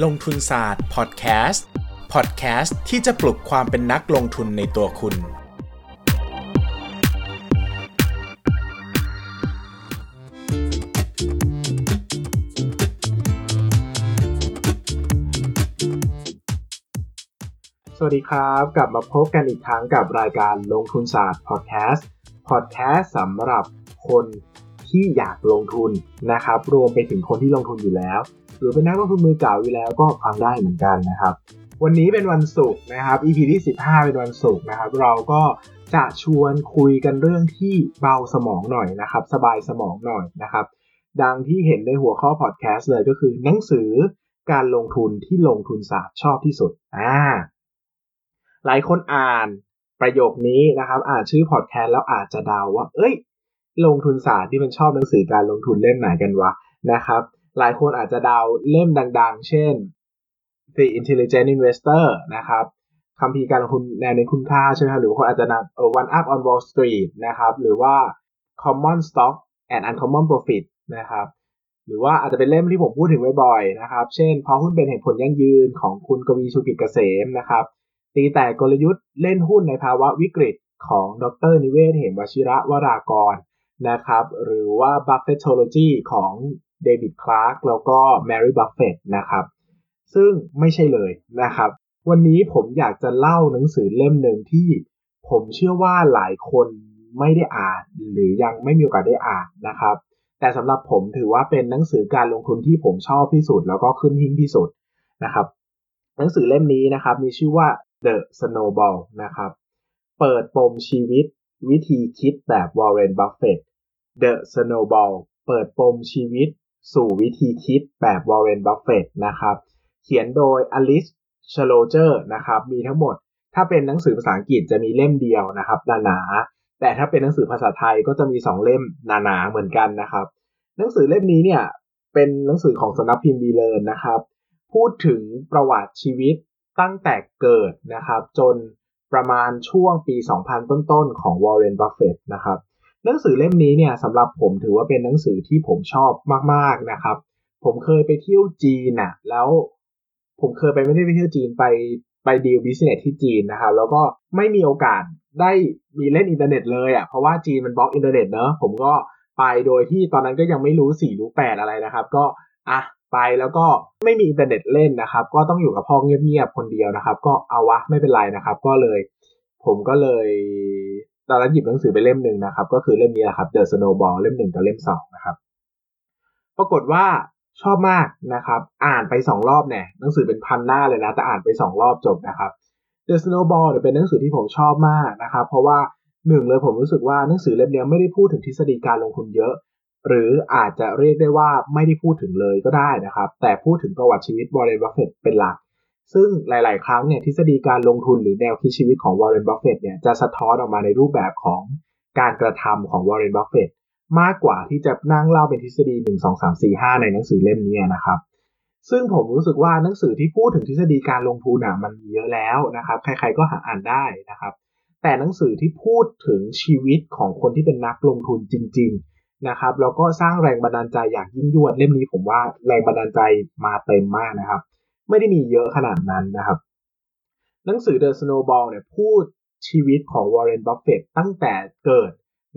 ลงทุนศาสตร์พอดแคสต์พอดแคสต์ที่จะปลุกความเป็นนักลงทุนในตัวคุณ สวัสดีครับ กลับมาพบกันอีกครั้งกับรายการลงทุนศาสตร์พอดแคสต์พอดแคสต์สำหรับคนที่อยากลงทุนนะครับ รวมไปถึงคนที่ลงทุนอยู่แล้ว หรือเป็นนักลงทุนมือเก่าอยู่แล้วก็ฟังได้เหมือนกันนะครับ วันนี้เป็นวันศุกร์นะครับ EP ที่ 15 เป็นวันศุกร์นะครับ เราก็จะชวนคุยกันเรื่องที่เบาสมองหน่อยนะครับ สบายสมองหน่อยนะครับ ดังที่เห็นในหัวข้อพอดแคสต์เลยก็คือหนังสือการลงทุนที่ลงทุนศาสตร์ชอบที่สุดอ่าหลายคนอ่านประโยคนี้นะครับ อ่านชื่อพอดแคสต์แล้วอาจจะเดาว่า เอ้ย ลงทุนศาสตร์ที่มันชอบหนังสือการลงทุนเล่มไหนกันวะนะครับ หลายคนอาจจะดาวเล่มดังๆ เช่น The Intelligent Investor นะครับคำพีการลงทุนแนวในคุณค่าใช่ไหมครับหรือบางคนอาจจะนำเออ One Up on Wall Street นะครับหรือว่า Common Stock and Uncommon Profit นะครับหรือว่าอาจจะเป็นเล่มที่ผมพูดถึงบ่อยๆนะครับ เช่นพราะหุ้นเป็นเหตุผลยั่งยืนของคุณกวีชูกิจเกษมนะครับ ตีแต่กลยุทธ์เล่นหุ้นในภาวะวิกฤตของดร.นิเวศน์ เหมวชิรวรากรนะครับ หรือว่า Buffettology ของ เดวิดคลาร์กแล้วก็แมรี่บัฟเฟตนะครับซึ่งไม่ใช่เลยนะครับ วันนี้ผมอยากจะเล่าหนังสือเล่มหนึ่งที่ผมเชื่อว่าหลายคนไม่ได้อ่าน หรือยังไม่มีโอกาสได้อ่านนะครับ แต่สำหรับผมถือว่าเป็นหนังสือการลงทุนที่ผมชอบที่สุด แล้วก็ขึ้นหิ้งที่สุดนะครับ หนังสือเล่มนี้นะครับมีชื่อว่า The Snowball นะครับ เปิดปมชีวิตวิธีคิดแบบ Warren Buffett The Snowball เปิดปมชีวิต สู่วิธีคิดแบบ Warren Buffett นะครับ เขียนโดย Alice s c h l o g e r นะครับ มีทั้งหมด ถ้าเป็นหนังสือภาษาอังกฤษจะมีเล่มเดียวนะครับหนาๆแต่ถ้าเป็นหนังสือภาษาไทยก็จะมี 2 เล่มหนาๆเหมือนกันนะครับ หนังสือเล่มนี้เนี่ยเป็นหนังสือของสำนักพิมพ์วีเลิร์นนะครับ พูดถึงประวัติชีวิตตั้งแต่เกิดนะครับ จนประมาณช่วงปี 2000 ต้นๆ ของวอร์เรนบัฟเฟตนะครับ หนังสือเล่มนี้เนี่ยสำหรับผมถือว่าเป็นหนังสือที่ผมชอบมากๆนะครับ ผมเคยไปเที่ยวจีนน่ะแล้วผมเคยไปไม่ได้ไปเที่ยวจีนไปไป deal business ที่จีนนะครับแล้วก็ไม่มีโอกาสได้มีเล่นอินเทอร์เน็ตเลยอะเพราะว่าจีนมันบล็อกอินเทอร์เน็ตเนอะผมก็ไปโดยที่ตอนนั้นก็ยังไม่รู้สี่รู้แปดอะไรนะครับ ก็อะไปแล้วก็ไม่มีอินเทอร์เน็ตเล่นนะครับ ก็ต้องอยู่กับพ่อเงียบๆคนเดียวนะครับ ก็เอาวะไม่เป็นไรนะครับ ก็เลย ผมก็เลย ตอนนั้นหยิบหนังสือไปเล่มหนึ่งนะครับ ก็คือเล่มนี้แหละครับ The Snowball เล่มหนึ่งกับเล่มสองนะครับ ปรากฏว่าชอบมากนะครับ อ่านไปสองรอบเนี่ยหนังสือเป็นพันหน้าเลยนะ แต่อ่านไปสองรอบจบนะครับ The Snowball เนี่ยเป็นหนังสือที่ผมชอบมากนะครับ เพราะว่าหนึ่งเลยผมรู้สึกว่าหนังสือเล่มนี้ไม่ได้พูดถึงทฤษฎีการลงทุนเยอะ หรืออาจจะเรียกได้ว่าไม่ได้พูดถึงเลยก็ได้นะครับ แต่พูดถึงประวัติชีวิตวอร์เรนบัฟเฟตเป็นหลัก ซึ่งหลาย ๆ ครั้งเนี่ยทฤษฎีการลงทุนหรือแนวคิดชีวิตของวอร์เรนบัฟเฟตเนี่ยจะสะท้อนออกมาในรูปแบบของการกระทำของวอร์เรนบัฟเฟตมากกว่าที่จะนั่งเล่าเป็นทฤษฎี 1 2 3 4 5 ในหนังสือเล่มนี้นะครับ ซึ่งผมรู้สึกว่าหนังสือที่พูดถึงทฤษฎีการลงทุนอะมันมีเยอะแล้วนะครับ ใคร ๆ ก็หาอ่านได้นะครับ แต่หนังสือที่พูดถึงชีวิตของคนที่เป็นนักลงทุนจริง ๆ นะครับ แล้วก็สร้างแรงบันดาลใจอย่างยิ่งยวดเล่มนี้ผมว่าแรงบันดาลใจมาเต็มมากนะครับ ไม่ได้มีเยอะขนาดนั้นนะครับ หนังสือ The Snowball เนี่ยพูดชีวิตของวอร์เรนบัฟเฟตตั้งแต่เกิด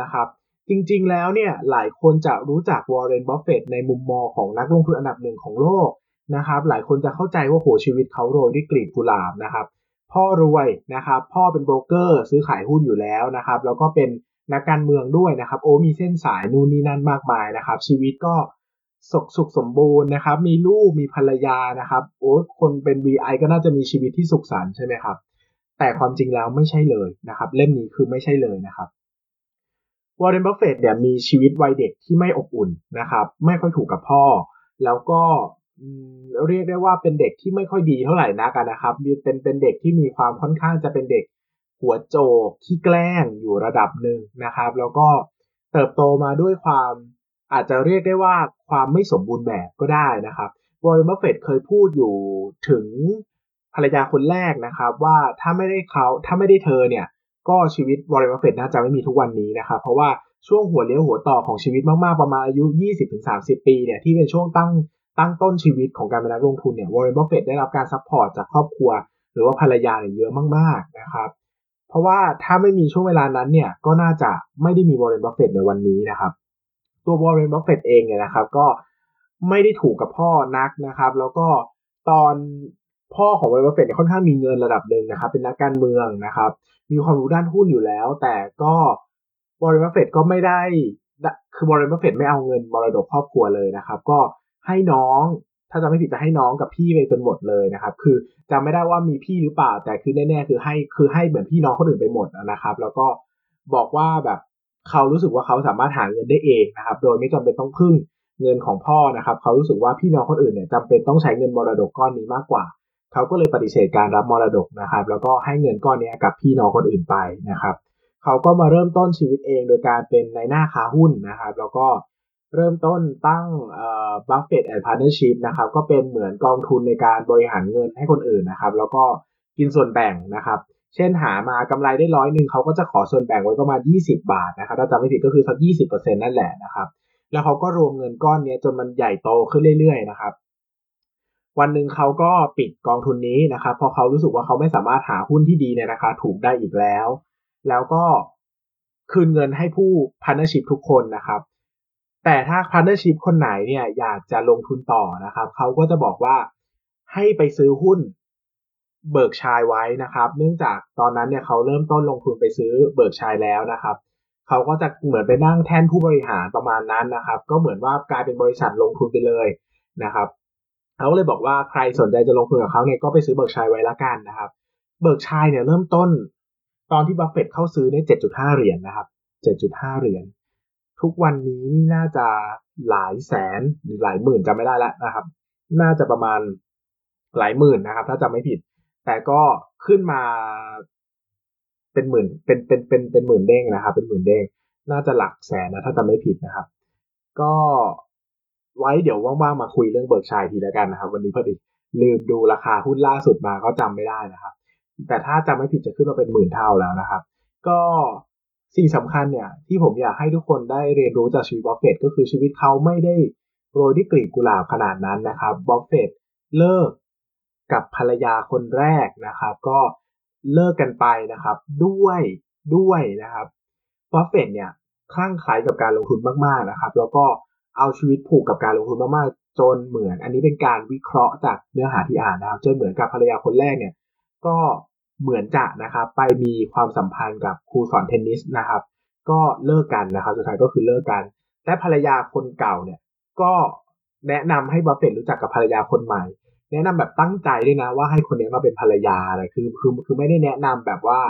นะครับ จริงๆแล้วเนี่ยหลายคนจะรู้จักวอร์เรนบัฟเฟตในมุมมองของนักลงทุนอันดับหนึ่งของโลกนะครับหลายคนจะเข้าใจว่าโหชีวิตเขาโรยด้วยกลีบกุหลาบนะครับพ่อรวยนะครับพ่อเป็นโบรกเกอร์ซื้อขายหุ้นอยู่แล้วนะครับแล้วก็เป็นนักการเมืองด้วยนะครับโอ้มีเส้นสายนู่นนี่นั่นมากมายนะครับชีวิตก็ สุขสุขสมบูรณ์นะครับ มีลูกมีภรรยานะครับโอ้คนเป็น VI ก็น่าจะมีชีวิตที่สุขสันต์ใช่ไหมครับ แต่ความจริงแล้วไม่ใช่เลยนะครับ เล่มนี้คือไม่ใช่เลยนะครับวอร์เรนบัฟเฟตเนี่ยมีชีวิตวัยเด็กที่ไม่อบอุ่นนะครับ ไม่ค่อยถูกกับพ่อ แล้วก็เรียกได้ว่าเป็นเด็กที่ไม่ค่อยดีเท่าไหร่นักนะครับเป็นเป็นเด็กที่มีความค่อนข้างจะเป็นเด็กหัวโจกขี้แกล้งอยู่ระดับหนึ่งนะครับ แล้วก็เติบโตมาด้วยความ อาจจะเรียกได้ว่าความไม่สมบูรณ์แบบก็ได้นะครับวอร์เรนบัฟเฟตเคยพูดอยู่ถึงภรรยาคนแรกนะครับว่าถ้าไม่ได้เขาถ้าไม่ได้เธอเนี่ยก็ชีวิตวอร์เรนบัฟเฟตน่าจะไม่มีทุกวันนี้นะครับเพราะว่าช่วงหัวเลี้ยวหัวต่อของชีวิตมากๆประมาณอายุ 20-30 ปีเนี่ยที่เป็นช่วงตั้งตั้งต้นชีวิตของการเป็นนักลงทุนเนี่ยวอร์เรนบัฟเฟตได้รับการ support จากครอบครัว หรือว่าภรรยาเนี่ยเยอะมากๆนะครับเพราะว่าถ้าไม่มีช่วงเวลานั้นเนี่ยก็น่าจะไม่ได้มีวอร์เรนบัฟเฟตในวันนี้นะครับ ตัววอร์เรนบัฟเฟตเองเนี่ยนะครับ ก็ไม่ได้ถูกกับพ่อนักนะครับ แล้วก็ตอนพ่อของวอร์เรนบัฟเฟตเนี่ยค่อนข้างมีเงินระดับหนึ่งนะครับ เป็นนักการเมืองนะครับ มีความรู้ด้านหุ้นอยู่แล้ว แต่ก็วอร์เรนบัฟเฟตก็ไม่ได้คือวอร์เรนบัฟเฟตไม่เอาเงินมรดกครอบครัวเลยนะครับ ก็ให้น้องถ้าจะไม่ผิดจะให้น้องกับพี่ไปจนหมดเลยนะครับ คือจำไม่ได้ว่ามีพี่หรือเปล่า แต่คือแน่ๆคือให้คือให้เหมือนพี่น้องคนอื่นไปหมดนะครับ แล้วก็บอกว่าแบบ เขารู้สึกว่าเขาสามารถหาเงินได้เองนะครับ โดยไม่จำเป็นต้องพึ่งเงินของพ่อนะครับ เขารู้สึกว่าพี่น้องคนอื่นเนี่ยจำเป็นต้องใช้เงินมรดกก้อนนี้มากกว่า เขาก็เลยปฏิเสธการรับมรดกนะครับ แล้วก็ให้เงินก้อนนี้กับพี่น้องคนอื่นไปนะครับ เขาก็มาเริ่มต้นชีวิตเองโดยการเป็นนายหน้าค้าหุ้นนะครับ แล้วก็เริ่มต้นตั้ง Buffett and Partnership นะครับ ก็เป็นเหมือนกองทุนในการบริหารเงินให้คนอื่นนะครับ แล้วก็กินส่วนแบ่งนะครับ เช่นหามากำไรได้ร้อยหนึ่งเขาก็จะขอส่วนแบ่งไว้ประมาณ 20 บาทนะครับถ้าจำไม่ผิดก็คือสัก20%นั่นแหละนะครับ แล้วเขาก็รวมเงินก้อนนี้จนมันใหญ่โตขึ้นเรื่อยๆนะครับ วันหนึ่งเขาก็ปิดกองทุนนี้นะครับเพราะเขารู้สึกว่าเขาไม่สามารถหาหุ้นที่ดีในราคาถูกได้อีกแล้ว แล้วก็คืนเงินให้ผู้ partnership ทุกคนนะครับแต่ถ้า partnership คนไหนเนี่ยอยากจะลงทุนต่อนะครับเขาก็จะบอกว่าให้ไปซื้อหุ้น Berkshire ไว้นะครับ เนื่องจากตอนนั้นเนี่ยเขาเริ่มต้นลงทุนไปซื้อ Berkshire แล้วนะครับเขาก็จะเหมือนไปนั่งแท่นผู้บริหารประมาณนั้นนะครับ ก็เหมือนว่ากลายเป็นบริษัทลงทุนไปเลยนะครับเขาเลยบอกว่าใครสนใจจะลงทุนกับเขาเนี่ยก็ไปซื้อ Berkshire ไว้ละกันนะครับ Berkshire เนี่ยเริ่มต้น ตอนที่บัฟเฟตเข้าซื้อเนี่ย7.5เหรียญนะครับ7.5เหรียญทุกวันนี้นี่น่าจะหลายแสนหรือหลายหมื่นจำไม่ได้แล้วนะครับ น่าจะประมาณหลายหมื่นนะครับ ถ้าจำไม่ผิด แต่ก็ขึ้นมาเป็นหมื่นเป็นเป็นเป็นเป็นหมื่นเด้งนะครับ เป็นหมื่นเด้งน่าจะหลักแสนนะถ้าจำไม่ผิดนะครับ ก็ไว้เดี๋ยวว่างๆมาคุยเรื่อง Berkshire ทีแล้วกันนะครับ วันนี้พอดีลืมดูราคาหุ้นล่าสุดมาก็จำไม่ได้นะครับ แต่ถ้าจำไม่ผิดจะขึ้นมาเป็นหมื่นเท่าแล้วนะครับ ก็สิ่งสำคัญเนี่ยที่ผมอยากให้ทุกคนได้เรียนรู้จากชีวิตบัฟเฟตก็คือชีวิตเขาไม่ได้โรยด้วยกลีบกุหลาบขนาดนั้นนะครับบัฟเฟตเลิก กับภรรยาคนแรกนะครับ ก็เลิกกันไปนะครับ ด้วยด้วยนะครับบัฟเฟตเนี่ยคลั่งไคล้กับการลงทุนมากๆนะครับ แล้วก็เอาชีวิตผูกกับการลงทุนมากๆจนเหมือน อันนี้เป็นการวิเคราะห์จากเนื้อหาที่อ่านนะครับจนเหมือนกับภรรยาคนแรกเนี่ย ก็เหมือนจะนะครับ ไปมีความสัมพันธ์กับครูสอนเทนนิสนะครับ ก็เลิกกันนะครับ สุดท้ายก็คือเลิกกันแต่ภรรยาคนเก่าเนี่ย ก็แนะนำให้บัฟเฟตรู้จักกับภรรยาคนใหม่ แนะนำแบบตั้งใจด้วยนะว่าให้คนนี้มาเป็นภรรยาอะไรคือคือคือไม่ได้แนะนำแบบว่า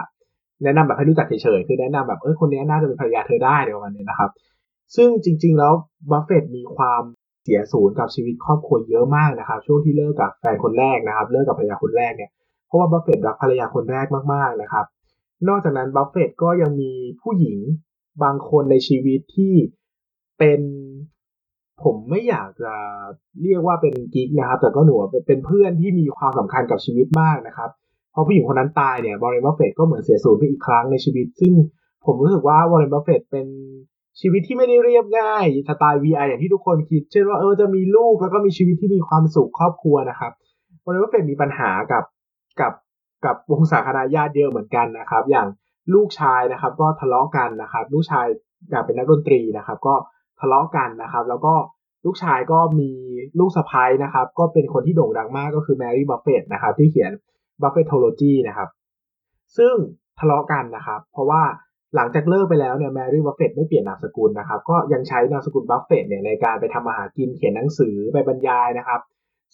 แนะนำแบบให้รู้จักเฉยๆคือแนะนำแบบเออคนนี้น่าจะเป็นภรรยาเธอได้เดี๋ยววันนี้นะครับ ซึ่งจริง ๆ แล้วบัฟเฟตมีความเสียสูญกับชีวิตครอบครัวเยอะมากนะครับ ช่วงที่เลิกกับแฟนคนแรกนะครับ เลิกกับภรรยาคนแรกเนี่ยเพราะว่าบัฟเฟตรักภรรยาคนแรกมากๆนะครับ นอกจากนั้นบัฟเฟตก็ยังมีผู้หญิงบางคนในชีวิตที่เป็น ผมไม่อยากจะเรียกว่าเป็นกิ๊กนะครับ แต่ก็ดูเป็นเพื่อนที่มีความสำคัญกับชีวิตมากนะครับพอผู้หญิงคนนั้นตายเนี่ยวอร์เรนบัฟเฟตก็เหมือนเสียสูญไปอีกครั้งในชีวิต ซึ่งผมรู้สึกว่าวอร์เรนบัฟเฟตเป็นชีวิตที่ไม่ได้เรียบง่ายสไตล์ VI อย่างที่ทุกคนคิด เช่นว่าเออจะมีลูกแล้วก็มีชีวิตที่มีความสุขครอบครัวนะครับวอร์เรนบัฟเฟตมีปัญหากับกับกับวงศาคณาญาติเยอะเหมือนกันนะครับ อย่างลูกชายนะครับ ก็ทะเลาะกันนะครับ ลูกชายอยากเป็นนักดนตรีนะครับ ก็ ทะเลาะกันนะครับ แล้วก็ลูกชายก็มีลูกสะใภ้นะครับ ก็เป็นคนที่โด่งดังมากก็คือแมรี่บัฟเฟตนะครับ ที่เขียน Buffettology นะครับ ซึ่งทะเลาะกันนะครับ เพราะว่าหลังจากเลิกไปแล้วเนี่ยแมรี่บัฟเฟตไม่เปลี่ยนนามสกุลนะครับ ก็ยังใช้นามสกุลบัฟเฟตเนี่ยในการไปทำมาหากินเขียนหนังสือไปบรรยายนะครับ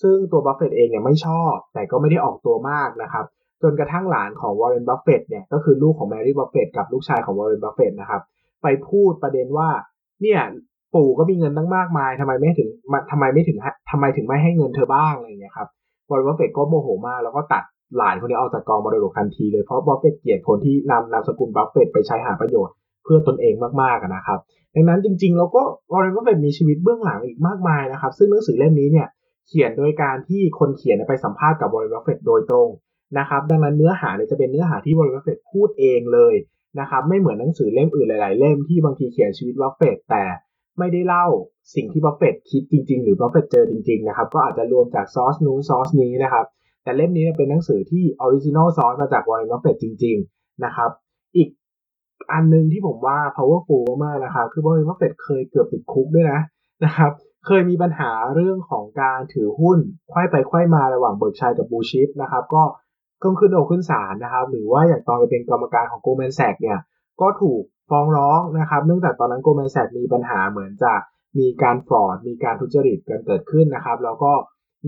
ซึ่งตัวบัฟเฟตเองเนี่ยไม่ชอบ แต่ก็ไม่ได้ออกตัวมากนะครับ จนกระทั่งหลานของวอร์เรนบัฟเฟตเนี่ยก็คือลูกของแมรี่บัฟเฟตกับลูกชายของวอร์เรนบัฟเฟตนะครับ ไปพูดประเด็นว่าเนี่ย ปู่ก็มีเงินตั้งมากมายทำไมไม่ถึงทำไมไม่ถึงทำไมถึงไม่ให้เงินเธอบ้างอะไรเงี้ยครับวอร์เรนบัฟเฟตก็โมโหมากแล้วก็ตัดหลานคนนี้ออกจากกองมรดกทันทีเลยเพราะบัฟเฟตเกลียดคนที่นำนามสกุลบัฟเฟตไปใช้หาประโยชน์เพื่อตนเองมากๆนะครับ ดังนั้นจริงๆเราก็วอร์เรนบัฟเฟตมีชีวิตเบื้องหลังอีกมากมายนะครับ ซึ่งหนังสือเล่มนี้เนี่ยเขียนโดยการที่คนเขียนไปสัมภาษณ์กับวอร์เรนบัฟเฟตโดยตรงนะครับ ดังนั้นเนื้อหาเนี่ยจะเป็นเนื้อหาที่วอร์เรนบัฟเฟตพูดเองเลยนะครับ ไม่เหมือนหนังสือเล่มอื่นหลาย ๆ เล่มที่บางทีเขียนชีวิตบัฟเฟตแต่ ไม่ได้เล่าสิ่งที่บัฟเฟตคิดจริง ๆ หรือบัฟเฟตเจอจริงๆนะครับก็อาจจะรวมจาก source นู้น source นี้นะครับแต่เล่มนี้เป็นหนังสือที่ original source มาจากวอร์เรนบัฟเฟตจริง ๆนะครับ อีกอันนึงที่ผมว่า powerful มากๆนะครับคือวอร์เรนบัฟเฟตเคยเกือบติดคุกด้วยนะนะครับเคยมีปัญหาเรื่องของการถือหุ้นควยไปควายมาระหว่าง Berkshire กับ Blue Chip นะครับก็ก็ขึ้นโรงขึ้นศาลนะครับ หรือว่าอย่างตอนไปเป็นกรรมการของ Goldman Sachs เนี่ยก็ถูก ฟ้องร้องนะครับ เนื่องจากตอนนั้น Goldman Sachs มีปัญหาเหมือนจะมีการ fraud มีการทุจริตกันเกิดขึ้นนะครับ แล้วก็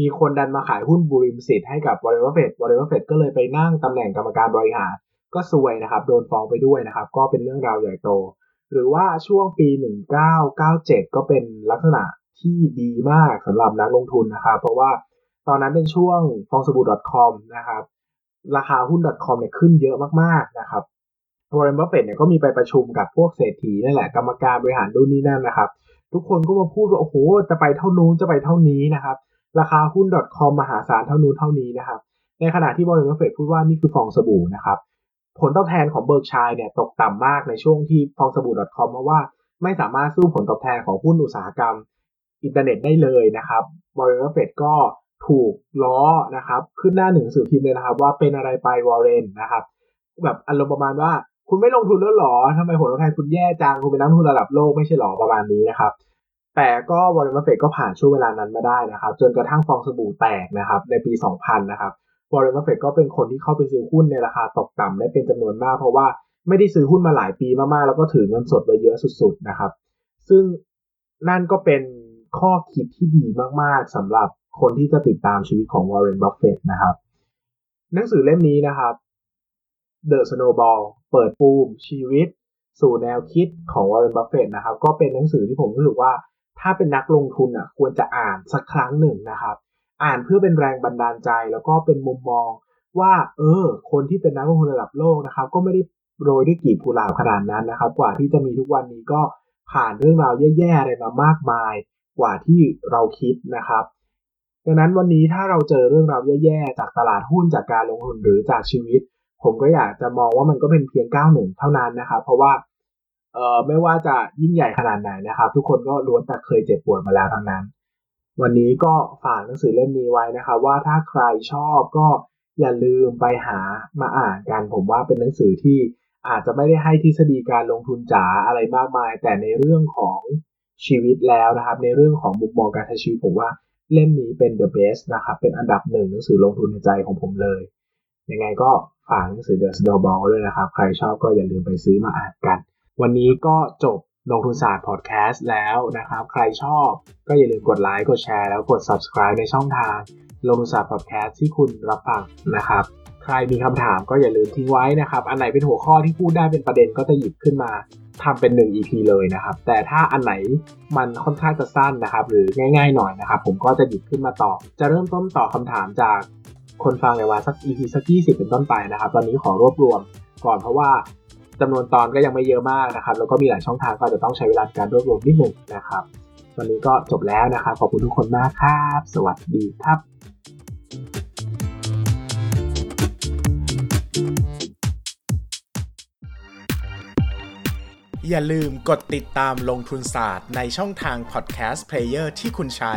มีคนดันมาขายหุ้นบูริมสิทธิ์ให้กับวอร์เรนบัฟเฟตวอร์เรนบัฟเฟตก็เลยไปนั่งตำแหน่งกรรมการบริหาร ก็ซวยนะครับ โดนฟ้องไปด้วยนะครับ ก็เป็นเรื่องราวใหญ่โต หรือว่าช่วงปี 1997 ก็เป็นลักษณะที่ดีมากสำหรับนักลงทุนนะครับ เพราะว่าตอนนั้นเป็นช่วงฟองสบู่ .com นะครับ ราคาหุ้น .com เนี่ยขึ้นเยอะมากๆนะครับ วอร์เรนบัฟเฟตเนี่ยก็มีไปประชุมกับพวกเศรษฐีนั่นแหละกรรมการบริหารดูนี่นั่นนะครับ ทุกคนก็มาพูดว่าโอ้โหจะไปเท่านู้นจะไปเท่านี้นะครับ ราคาหุ้น .com มหาศาลเท่านู้นเท่านี้นะครับ ในขณะที่วอร์เรนบัฟเฟตพูดว่านี่คือฟองสบู่นะครับ ผลตอบแทนของ Berkshire เนี่ยตกต่ำมากในช่วงที่ฟองสบู่ .com เพราะว่าไม่สามารถสู้ผลตอบแทนของหุ้นอุตสาหกรรมอินเทอร์เน็ตได้เลยนะครับวอร์เรนบัฟเฟตก็ถูกล้อนะครับ ขึ้นหน้าหนึ่งสื่อพิมพ์เลยนะครับ ว่าเป็นอะไรไปวอร์เรนนะครับ แบบอารมณ์ประมาณว่า คุณไม่ลงทุนแล้วหรอทำไมผลตอบแทนคุณแย่จังคุณเป็นนักทุนระดับโลกไม่ใช่หรอประมาณนี้นะครับ แต่ก็วอร์เรนบัฟเฟตก็ผ่านช่วงเวลานั้นมาได้นะครับ จนกระทั่งฟองสบู่แตกนะครับในปี 2000 นะครับวอร์เรนบัฟเฟตก็เป็นคนที่เข้าไปซื้อหุ้นในราคาตกต่ำได้เป็นจำนวนมาก เพราะว่าไม่ได้ซื้อหุ้นมาหลายปีมากๆ แล้วก็ถือเงินสดไว้เยอะสุดๆนะครับ ซึ่งนั่นก็เป็นข้อคิดที่ดีมากๆสำหรับคนที่จะติดตามชีวิตของวอร์เรนบัฟเฟตนะครับ หนังสือเล่มนี้นะครับ The Snowball เปิดปูมชีวิต สู่แนวคิดของวอร์เรนบัฟเฟตนะครับ ก็เป็นหนังสือที่ผมรู้สึกว่า ถ้าเป็นนักลงทุนอะควรจะอ่านสักครั้งหนึ่งนะครับ อ่านเพื่อเป็นแรงบันดาลใจแล้วก็เป็นมุมมองว่า เออ คนที่เป็นนักลงทุนระดับโลกนะครับ ก็ไม่ได้โรยด้วยกีบกุหลาบขนาดนั้นนะครับ กว่าที่จะมีทุกวันนี้ก็ผ่านเรื่องราวแย่ๆอะไรมามากมาย กว่าที่เราคิดนะครับ ดังนั้นวันนี้ถ้าเราเจอเรื่องราวแย่ๆจากตลาดหุ้นจากการลงทุนหรือจากชีวิต ผมก็อยากจะมองว่ามันก็เป็นเพียงก้าวหนึ่งเท่านั้นนะครับ เพราะว่าเอ่อไม่ว่าจะยิ่งใหญ่ขนาดไหนนะครับ ทุกคนก็ล้วนแต่เคยเจ็บปวดมาแล้วทั้งนั้น วันนี้ก็ฝากหนังสือเล่มนี้ไว้นะครับ ว่าถ้าใครชอบก็อย่าลืมไปหามาอ่านกันผมว่าเป็นหนังสือที่อาจจะไม่ได้ให้ทฤษฎีการลงทุนจ๋าอะไรมากมาย แต่ในเรื่องของชีวิตแล้วนะครับ ในเรื่องของมุมมองการใช้ชีวิตผมว่าเล่มนี้เป็น the best นะครับ เป็นอันดับหนึ่งหนังสือลงทุนในใจของผมเลย ยังไงก็ ฝากหนังสือ The Snowball ด้วยนะครับ ใครชอบก็อย่าลืมไปซื้อมาอ่านกัน วันนี้ก็จบลงทุนศาสตร์พอดแคสต์แล้วนะครับ ใครชอบก็อย่าลืมกดไลค์กดแชร์แล้วกด subscribe ในช่องทางลงทุนศาสตร์พอดแคสต์ที่คุณรับฟังนะครับ ใครมีคำถามก็อย่าลืมทิ้งไว้นะครับ อันไหนเป็นหัวข้อที่พูดได้เป็นประเด็นก็จะหยิบขึ้นมาทำเป็น 1 EP เลยนะครับ แต่ถ้าอันไหนมันค่อนข้างจะสั้นนะครับ หรือง่าย ๆ หน่อยนะครับ ผมก็จะหยิบขึ้นมาตอบ จะเริ่มต้นตอบคำถามจาก คนฟังในวันสัก EP สัก 20 เป็นต้นไปนะครับ ตอนนี้ขอรวบรวมก่อนเพราะว่าจำนวนตอนก็ยังไม่เยอะมากนะครับ แล้วก็มีหลายช่องทางก็จะต้องใช้เวลาการรวบรวมนิดหนึ่งนะครับ วันนี้ก็จบแล้วนะครับ ขอบคุณทุกคนมากครับ สวัสดีครับอย่าลืมกดติดตามลงทุนศาสตร์ในช่องทางพอดแคสต์เพลเยอร์ที่คุณใช้